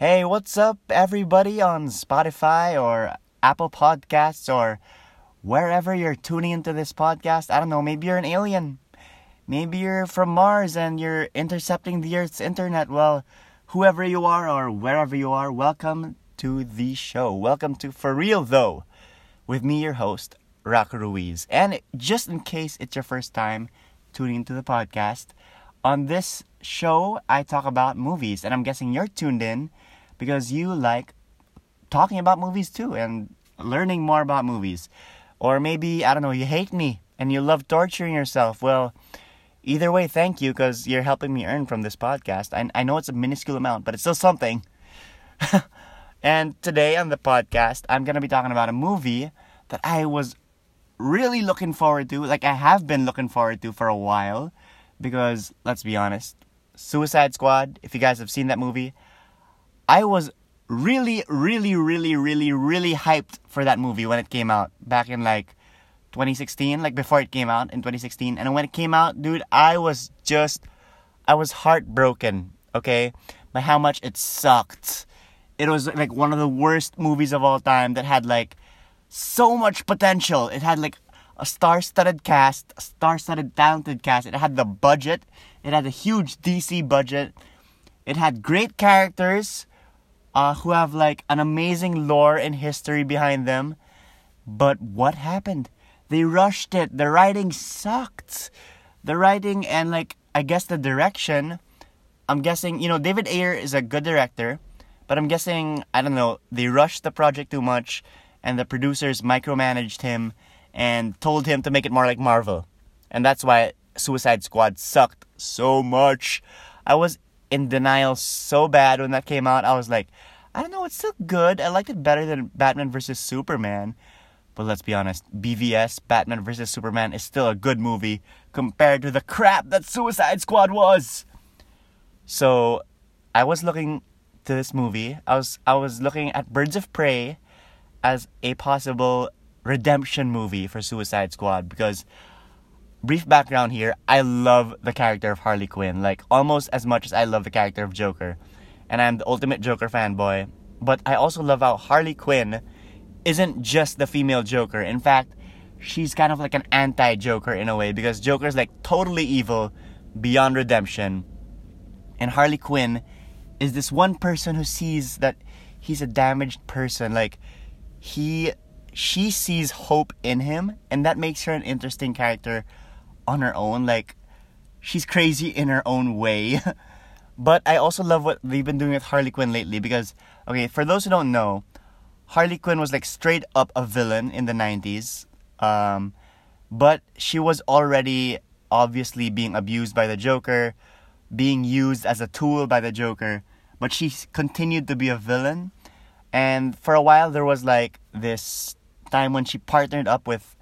Hey, what's up, everybody on Spotify or Apple Podcasts or wherever you're tuning into this podcast? I don't know, maybe you're an alien. Maybe you're from Mars and you're intercepting the Earth's internet. Well, whoever you are or wherever you are, welcome to the show. Welcome to For Real Though, with me, your host, Rock Ruiz. And just in case it's your first time tuning into the podcast, on this show, I talk about movies, and I'm guessing you're tuned in because you like talking about movies too and learning more about movies. Or maybe, I don't know, you hate me and you love torturing yourself. Well, either way, thank you because you're helping me earn from this podcast. I, I know it's a minuscule amount, but it's still something. and today on the podcast, I'm going to be talking about a movie that I was really looking forward to. Like, I have been looking forward to for a while because, let's be honest, Suicide Squad, if you guys have seen that movie, I was really, really, really, really, really hyped for that movie when it came out back in like 2016, like before it came out in 2016. And when it came out, dude, I was just, I was heartbroken, okay, by how much it sucked. It was like one of the worst movies of all time that had like so much potential. It had like a star-studded cast, a star-studded talented cast. It had the budget. It had a huge DC budget. It had great characters uh, who have like an amazing lore and history behind them. But what happened? They rushed it. The writing sucked. The writing and like I guess the direction. I'm guessing you know David Ayer is a good director, but I'm guessing I don't know they rushed the project too much, and the producers micromanaged him and told him to make it more like Marvel. And that's why Suicide Squad sucked so much. I was in denial so bad when that came out. I was like, I don't know, it's still good. I liked it better than Batman vs. Superman. But let's be honest, BVS, Batman vs. Superman, is still a good movie compared to the crap that Suicide Squad was. So, I was looking to this movie. I was I was looking at Birds of Prey as a possible redemption movie for Suicide Squad because brief background here, I love the character of Harley Quinn, like almost as much as I love the character of Joker. And I'm the ultimate Joker fanboy. But I also love how Harley Quinn isn't just the female Joker. In fact, she's kind of like an anti Joker in a way because Joker's like totally evil, beyond redemption. And Harley Quinn is this one person who sees that he's a damaged person. Like, he she sees hope in him and that makes her an interesting character on her own like she's crazy in her own way. But i also love what they've been doing with harley quinn lately because okay for those who don't know harley quinn was like straight up a villain in the 90s um, but she was already obviously being abused by the joker being used as a tool by the joker but she continued to be a villain. And for a while there was like this time when she partnered up with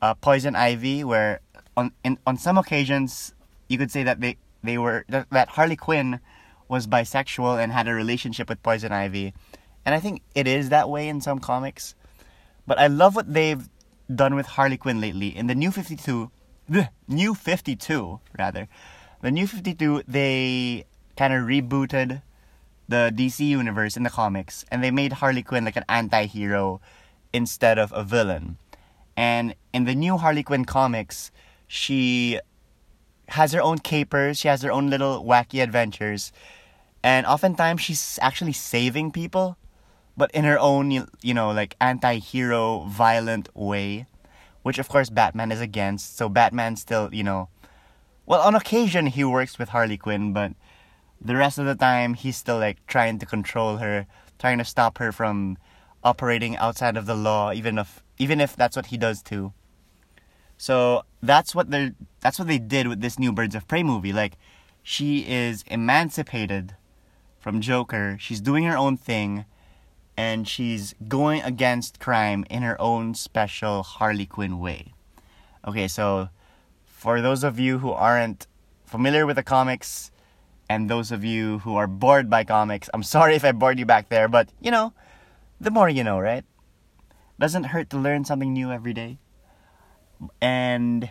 uh, Poison Ivy, where on in, on some occasions you could say that they they were that, Harley Quinn was bisexual and had a relationship with Poison Ivy, and I think it is that way in some comics. But I love what they've done with Harley Quinn lately in the New Fifty Two, the New Fifty Two rather, the New Fifty Two they kind of rebooted the DC universe in the comics, and they made Harley Quinn like an anti-hero instead of a villain. And in the new Harley Quinn comics, she has her own capers, she has her own little wacky adventures, and oftentimes she's actually saving people, but in her own, you know, like anti hero, violent way, which of course Batman is against. So Batman still, you know, well, on occasion he works with Harley Quinn, but the rest of the time he's still like trying to control her, trying to stop her from operating outside of the law, even if even if that's what he does too. So that's what they that's what they did with this new Birds of Prey movie. Like she is emancipated from Joker. She's doing her own thing and she's going against crime in her own special Harley Quinn way. Okay, so for those of you who aren't familiar with the comics and those of you who are bored by comics, I'm sorry if I bored you back there, but you know, the more you know, right? Doesn't hurt to learn something new every day. And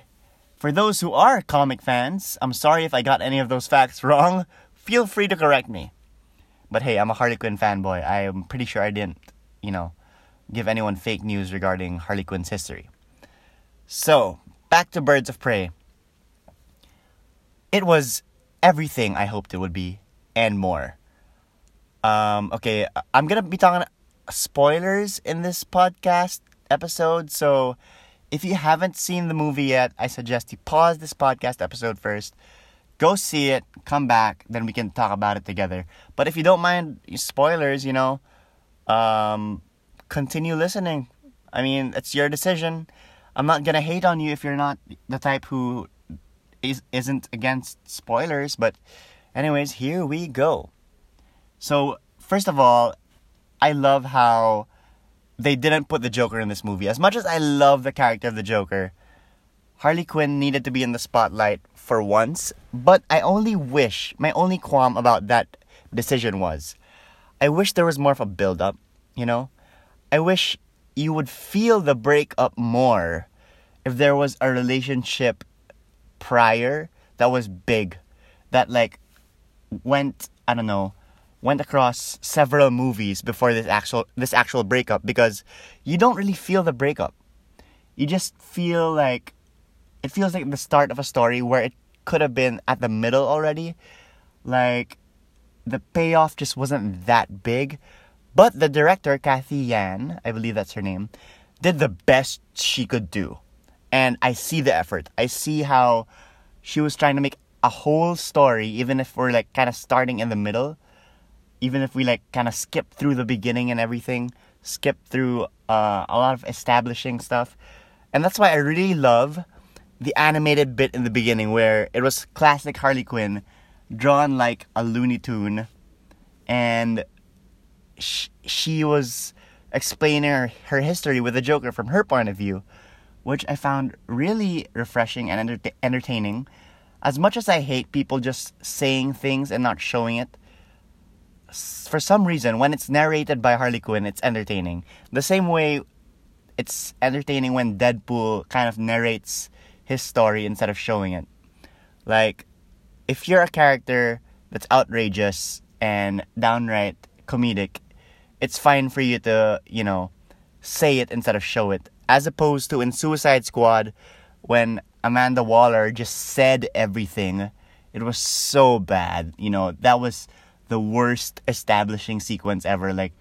for those who are comic fans, I'm sorry if I got any of those facts wrong. Feel free to correct me. But hey, I'm a Harley Quinn fanboy. I am pretty sure I didn't, you know, give anyone fake news regarding Harley Quinn's history. So, back to Birds of Prey. It was everything I hoped it would be and more. Um, okay, I'm gonna be talking spoilers in this podcast episode, so if you haven't seen the movie yet, I suggest you pause this podcast episode first, go see it, come back, then we can talk about it together. But if you don't mind spoilers, you know, um, continue listening. I mean, it's your decision. I'm not gonna hate on you if you're not the type who is, isn't against spoilers, but anyways, here we go. So, first of all, I love how they didn't put the Joker in this movie. As much as I love the character of the Joker, Harley Quinn needed to be in the spotlight for once, but I only wish, my only qualm about that decision was, I wish there was more of a build up, you know? I wish you would feel the breakup more if there was a relationship prior that was big, that like went, I don't know, went across several movies before this actual this actual breakup because you don't really feel the breakup. You just feel like it feels like the start of a story where it could have been at the middle already. Like the payoff just wasn't that big. But the director, Cathy Yan, I believe that's her name, did the best she could do. And I see the effort. I see how she was trying to make a whole story, even if we're like kind of starting in the middle even if we like kind of skip through the beginning and everything, skip through uh, a lot of establishing stuff. And that's why I really love the animated bit in the beginning where it was classic Harley Quinn drawn like a Looney Tune and sh- she was explaining her, her history with the Joker from her point of view, which I found really refreshing and enter- entertaining. As much as I hate people just saying things and not showing it, for some reason, when it's narrated by Harley Quinn, it's entertaining. The same way it's entertaining when Deadpool kind of narrates his story instead of showing it. Like, if you're a character that's outrageous and downright comedic, it's fine for you to, you know, say it instead of show it. As opposed to in Suicide Squad, when Amanda Waller just said everything, it was so bad. You know, that was the worst establishing sequence ever. Like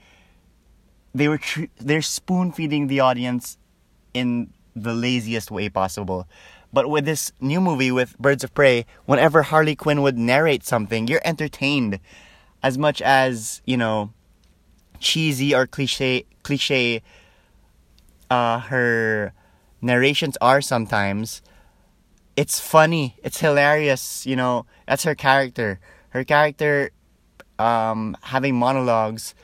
they were tr- they're spoon feeding the audience in the laziest way possible. But with this new movie with Birds of Prey, whenever Harley Quinn would narrate something, you're entertained as much as, you know, cheesy or cliche cliche uh, her narrations are sometimes. It's funny, it's hilarious, you know, that's her character. Her character um, having monologues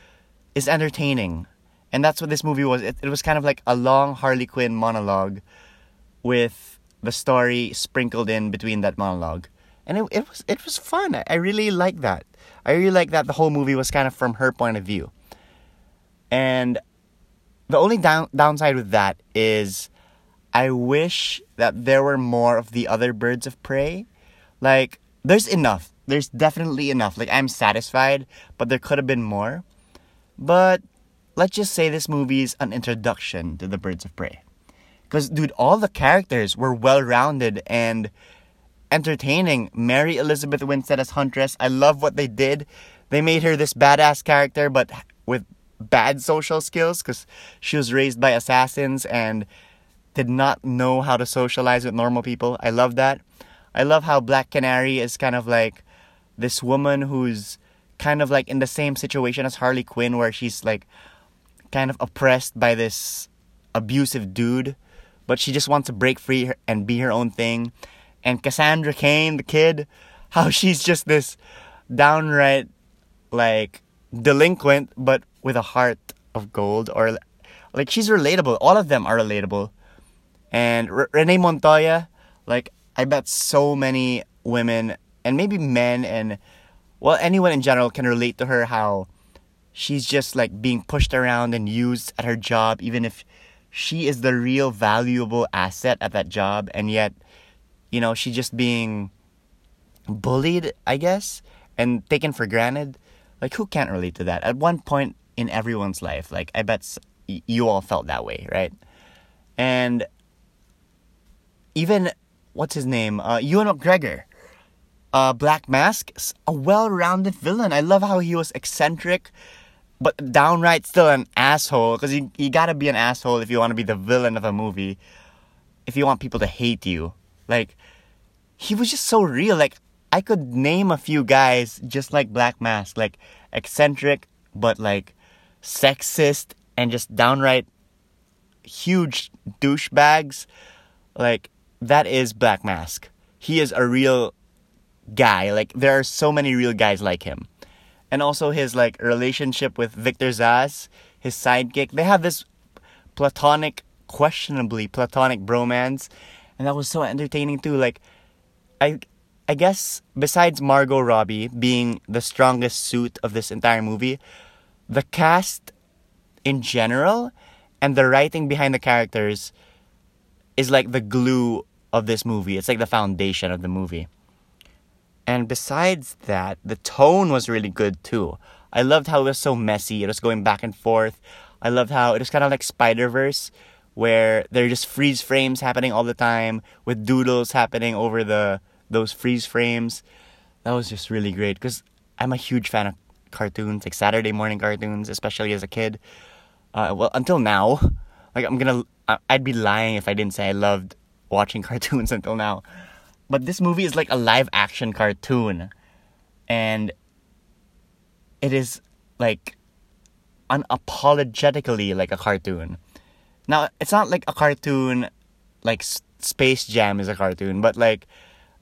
is entertaining. And that's what this movie was. It, it was kind of like a long Harley Quinn monologue with the story sprinkled in between that monologue. And it, it was it was fun. I, really like that. I really like that the whole movie was kind of from her point of view. And the only down, downside with that is I wish that there were more of the other birds of prey. Like, there's enough there's definitely enough. Like I'm satisfied, but there could have been more. But let's just say this movie is an introduction to the Birds of Prey. Cause dude, all the characters were well rounded and entertaining. Mary Elizabeth Winstead as Huntress, I love what they did. They made her this badass character, but with bad social skills, because she was raised by assassins and did not know how to socialize with normal people. I love that. I love how Black Canary is kind of like this woman who's kind of like in the same situation as Harley Quinn, where she's like kind of oppressed by this abusive dude, but she just wants to break free and be her own thing. And Cassandra Cain, the kid, how she's just this downright like delinquent, but with a heart of gold, or like she's relatable. All of them are relatable. And R- Renee Montoya, like I bet so many women and maybe men and well anyone in general can relate to her how she's just like being pushed around and used at her job even if she is the real valuable asset at that job and yet you know she's just being bullied i guess and taken for granted Like, who can't relate to that? At one point in everyone's life, like, I bet you all felt that way, right? And even, what's his name? Uh, Ewan McGregor. Uh, Black Mask, a well-rounded villain. I love how he was eccentric, but downright still an asshole. Because you, you gotta be an asshole if you want to be the villain of a movie. If you want people to hate you. Like, he was just so real. Like, I could name a few guys just like Black Mask. Like, eccentric, but like sexist and just downright huge douchebags. Like, that is Black Mask. He is a real guy. Like, there are so many real guys like him. And also his, like, relationship with Victor Zsasz, his sidekick. They have this platonic, questionably platonic bromance. And that was so entertaining, too. Like, I, I guess besides Margot Robbie being the strongest suit of this entire movie, the cast in general and the writing behind the characters is like the glue of this movie. It's like the foundation of the movie. And besides that, the tone was really good too. I loved how it was so messy. It was going back and forth. I loved how it was kind of like Spider Verse, where there are just freeze frames happening all the time with doodles happening over the those freeze frames. That was just really great because I'm a huge fan of cartoons, like Saturday morning cartoons, especially as a kid. Uh, well, until now, like I'm gonna, I'd be lying if I didn't say I loved watching cartoons until now. But this movie is like a live action cartoon, and it is like unapologetically like a cartoon. Now, it's not like a cartoon like Space Jam is a cartoon, but like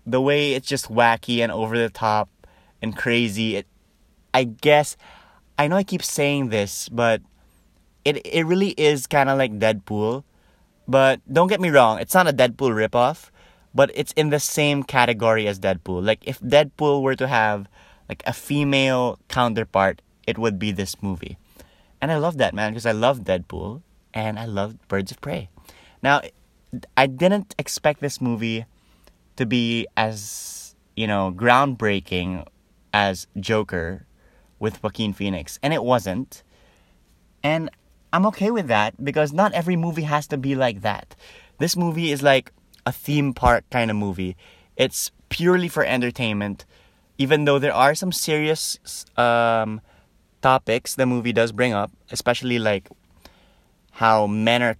the way it's just wacky and over the top and crazy. It, I guess, I know I keep saying this, but it it really is kind of like Deadpool. But don't get me wrong, it's not a Deadpool ripoff, but it's in the same category as Deadpool. Like if Deadpool were to have like a female counterpart, it would be this movie. And I love that man because I love Deadpool and I love Birds of Prey. Now, I didn't expect this movie to be as, you know, groundbreaking as Joker with Joaquin Phoenix, and it wasn't. And I'm okay with that because not every movie has to be like that. This movie is like a theme park kind of movie. It's purely for entertainment, even though there are some serious um, topics the movie does bring up, especially like how men are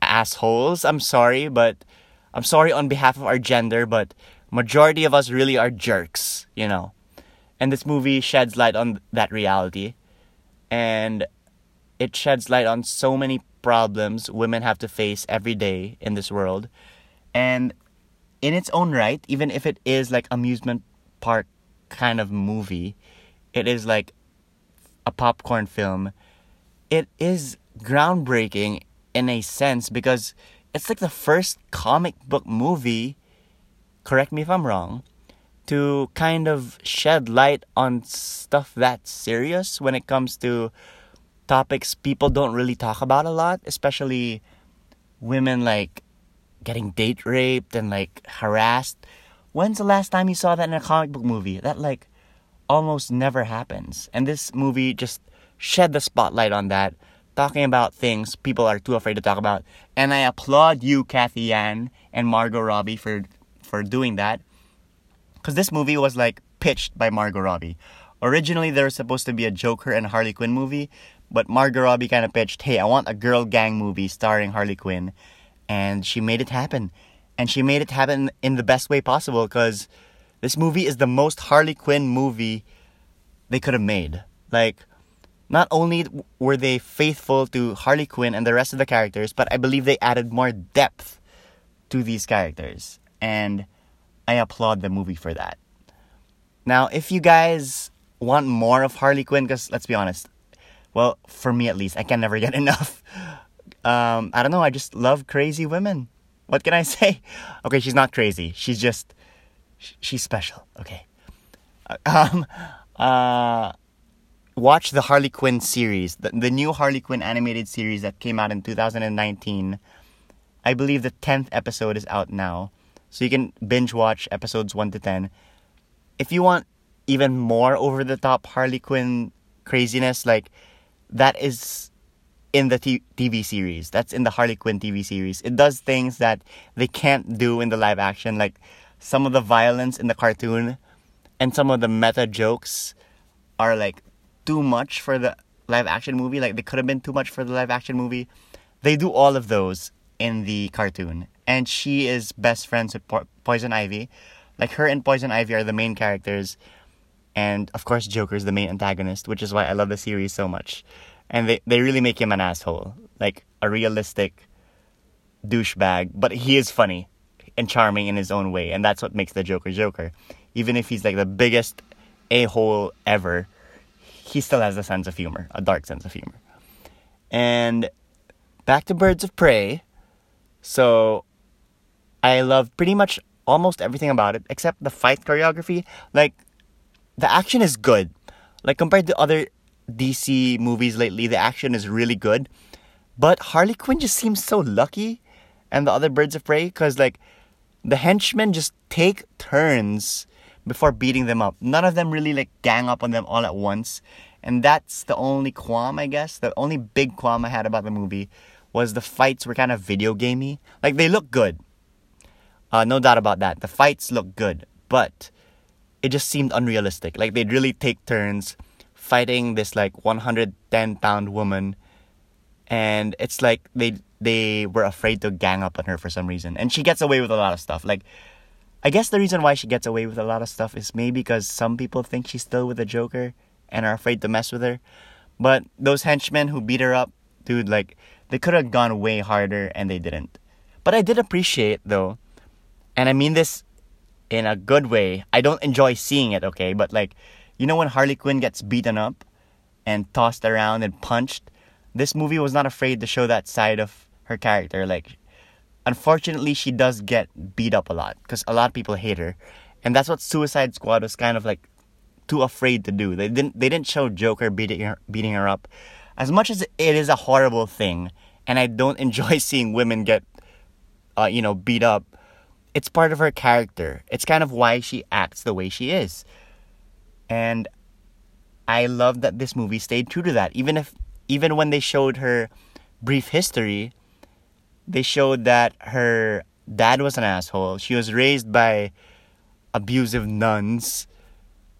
assholes. I'm sorry, but I'm sorry on behalf of our gender, but majority of us really are jerks, you know. And this movie sheds light on that reality. And it sheds light on so many problems women have to face every day in this world. And in its own right, even if it is like amusement park kind of movie, it is like a popcorn film. It is groundbreaking in a sense because it's like the first comic book movie, correct me if I'm wrong, to kind of shed light on stuff that's serious when it comes to topics people don't really talk about a lot, especially women like getting date raped and like harassed. When's the last time you saw that in a comic book movie? That like almost never happens. And this movie just shed the spotlight on that talking about things people are too afraid to talk about. And I applaud you, Cathy Yan and Margot Robbie for for doing that. Cause this movie was like pitched by Margot Robbie. Originally there was supposed to be a Joker and Harley Quinn movie, but Margot Robbie kind of pitched, "Hey, I want a girl gang movie starring Harley Quinn." And she made it happen. And she made it happen in the best way possible cuz this movie is the most Harley Quinn movie they could have made. Like not only were they faithful to Harley Quinn and the rest of the characters, but I believe they added more depth to these characters. And I applaud the movie for that. Now, if you guys want more of Harley Quinn, because let's be honest, well, for me at least, I can never get enough. Um, I don't know, I just love crazy women. What can I say? Okay, she's not crazy. She's just, she's special. Okay. Um, uh, watch the Harley Quinn series, the, the new Harley Quinn animated series that came out in 2019. I believe the 10th episode is out now. So you can binge watch episodes 1 to 10. If you want even more over the top Harley Quinn craziness, like that is in the t- TV series. That's in the Harley Quinn TV series. It does things that they can't do in the live action, like some of the violence in the cartoon and some of the meta jokes are like too much for the live action movie. Like they could have been too much for the live action movie. They do all of those in the cartoon, and she is best friends with po- Poison Ivy. Like her and Poison Ivy are the main characters, and of course Joker is the main antagonist, which is why I love the series so much. And they they really make him an asshole, like a realistic douchebag, but he is funny and charming in his own way, and that's what makes the Joker Joker. Even if he's like the biggest a hole ever, he still has a sense of humor, a dark sense of humor. And back to Birds of Prey. So I love pretty much almost everything about it except the fight choreography. Like the action is good. Like compared to other DC movies lately, the action is really good. But Harley Quinn just seems so lucky and the other birds of prey because like the henchmen just take turns before beating them up. None of them really like gang up on them all at once. And that's the only qualm, I guess. The only big qualm I had about the movie was the fights were kind of video gamey. Like they look good. Uh, no doubt about that. The fights look good, but it just seemed unrealistic. Like they'd really take turns fighting this like 110 pound woman, and it's like they they were afraid to gang up on her for some reason, and she gets away with a lot of stuff. Like I guess the reason why she gets away with a lot of stuff is maybe because some people think she's still with the Joker and are afraid to mess with her. But those henchmen who beat her up, dude, like they could have gone way harder and they didn't. But I did appreciate though, and I mean this in a good way. I don't enjoy seeing it, okay, but like you know when Harley Quinn gets beaten up and tossed around and punched, this movie was not afraid to show that side of her character. Like unfortunately she does get beat up a lot because a lot of people hate her. And that's what suicide squad was kind of like too afraid to do. They didn't they didn't show joker beating her beating her up. As much as it is a horrible thing and i don't enjoy seeing women get uh, you know beat up it's part of her character. It's kind of why she acts the way she is and i love that this movie stayed true to that even if even when they showed her brief history they showed that her dad was an asshole. She was raised by abusive nuns,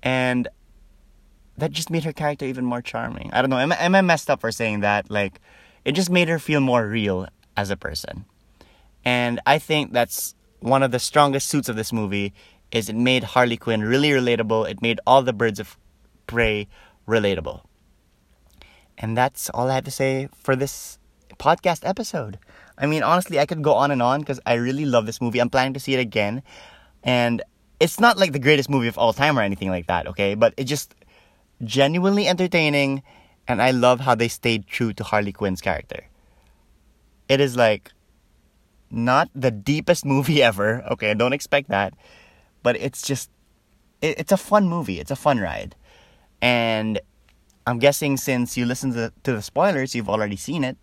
and that just made her character even more charming. I don't know. Am, am I messed up for saying that? Like, it just made her feel more real as a person. And I think that's one of the strongest suits of this movie is it made Harley Quinn really relatable. It made all the birds of prey relatable. And that's all I have to say for this podcast episode. I mean, honestly, I could go on and on because I really love this movie. I'm planning to see it again. And it's not like the greatest movie of all time or anything like that, okay? But it's just genuinely entertaining. And I love how they stayed true to Harley Quinn's character. It is like not the deepest movie ever. Okay, don't expect that. But it's just, it, it's a fun movie. It's a fun ride. And I'm guessing since you listened to, to the spoilers, you've already seen it.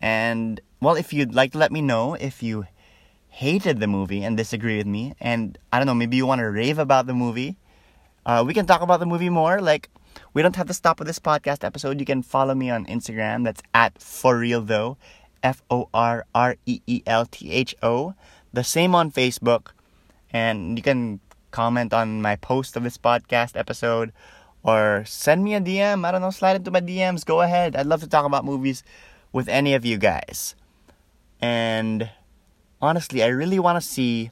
And well, if you'd like to let me know if you hated the movie and disagree with me, and I don't know, maybe you want to rave about the movie, uh, we can talk about the movie more. Like, we don't have to stop with this podcast episode. You can follow me on Instagram. That's at for real though, F O R R E E L T H O. The same on Facebook, and you can comment on my post of this podcast episode or send me a DM. I don't know, slide into my DMs. Go ahead. I'd love to talk about movies with any of you guys. And honestly, I really want to see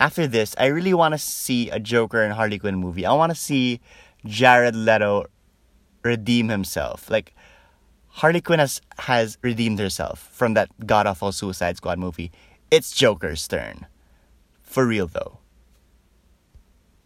after this, I really want to see a Joker and Harley Quinn movie. I want to see Jared Leto redeem himself. Like Harley Quinn has has redeemed herself from that god awful Suicide Squad movie. It's Joker's turn. For real though.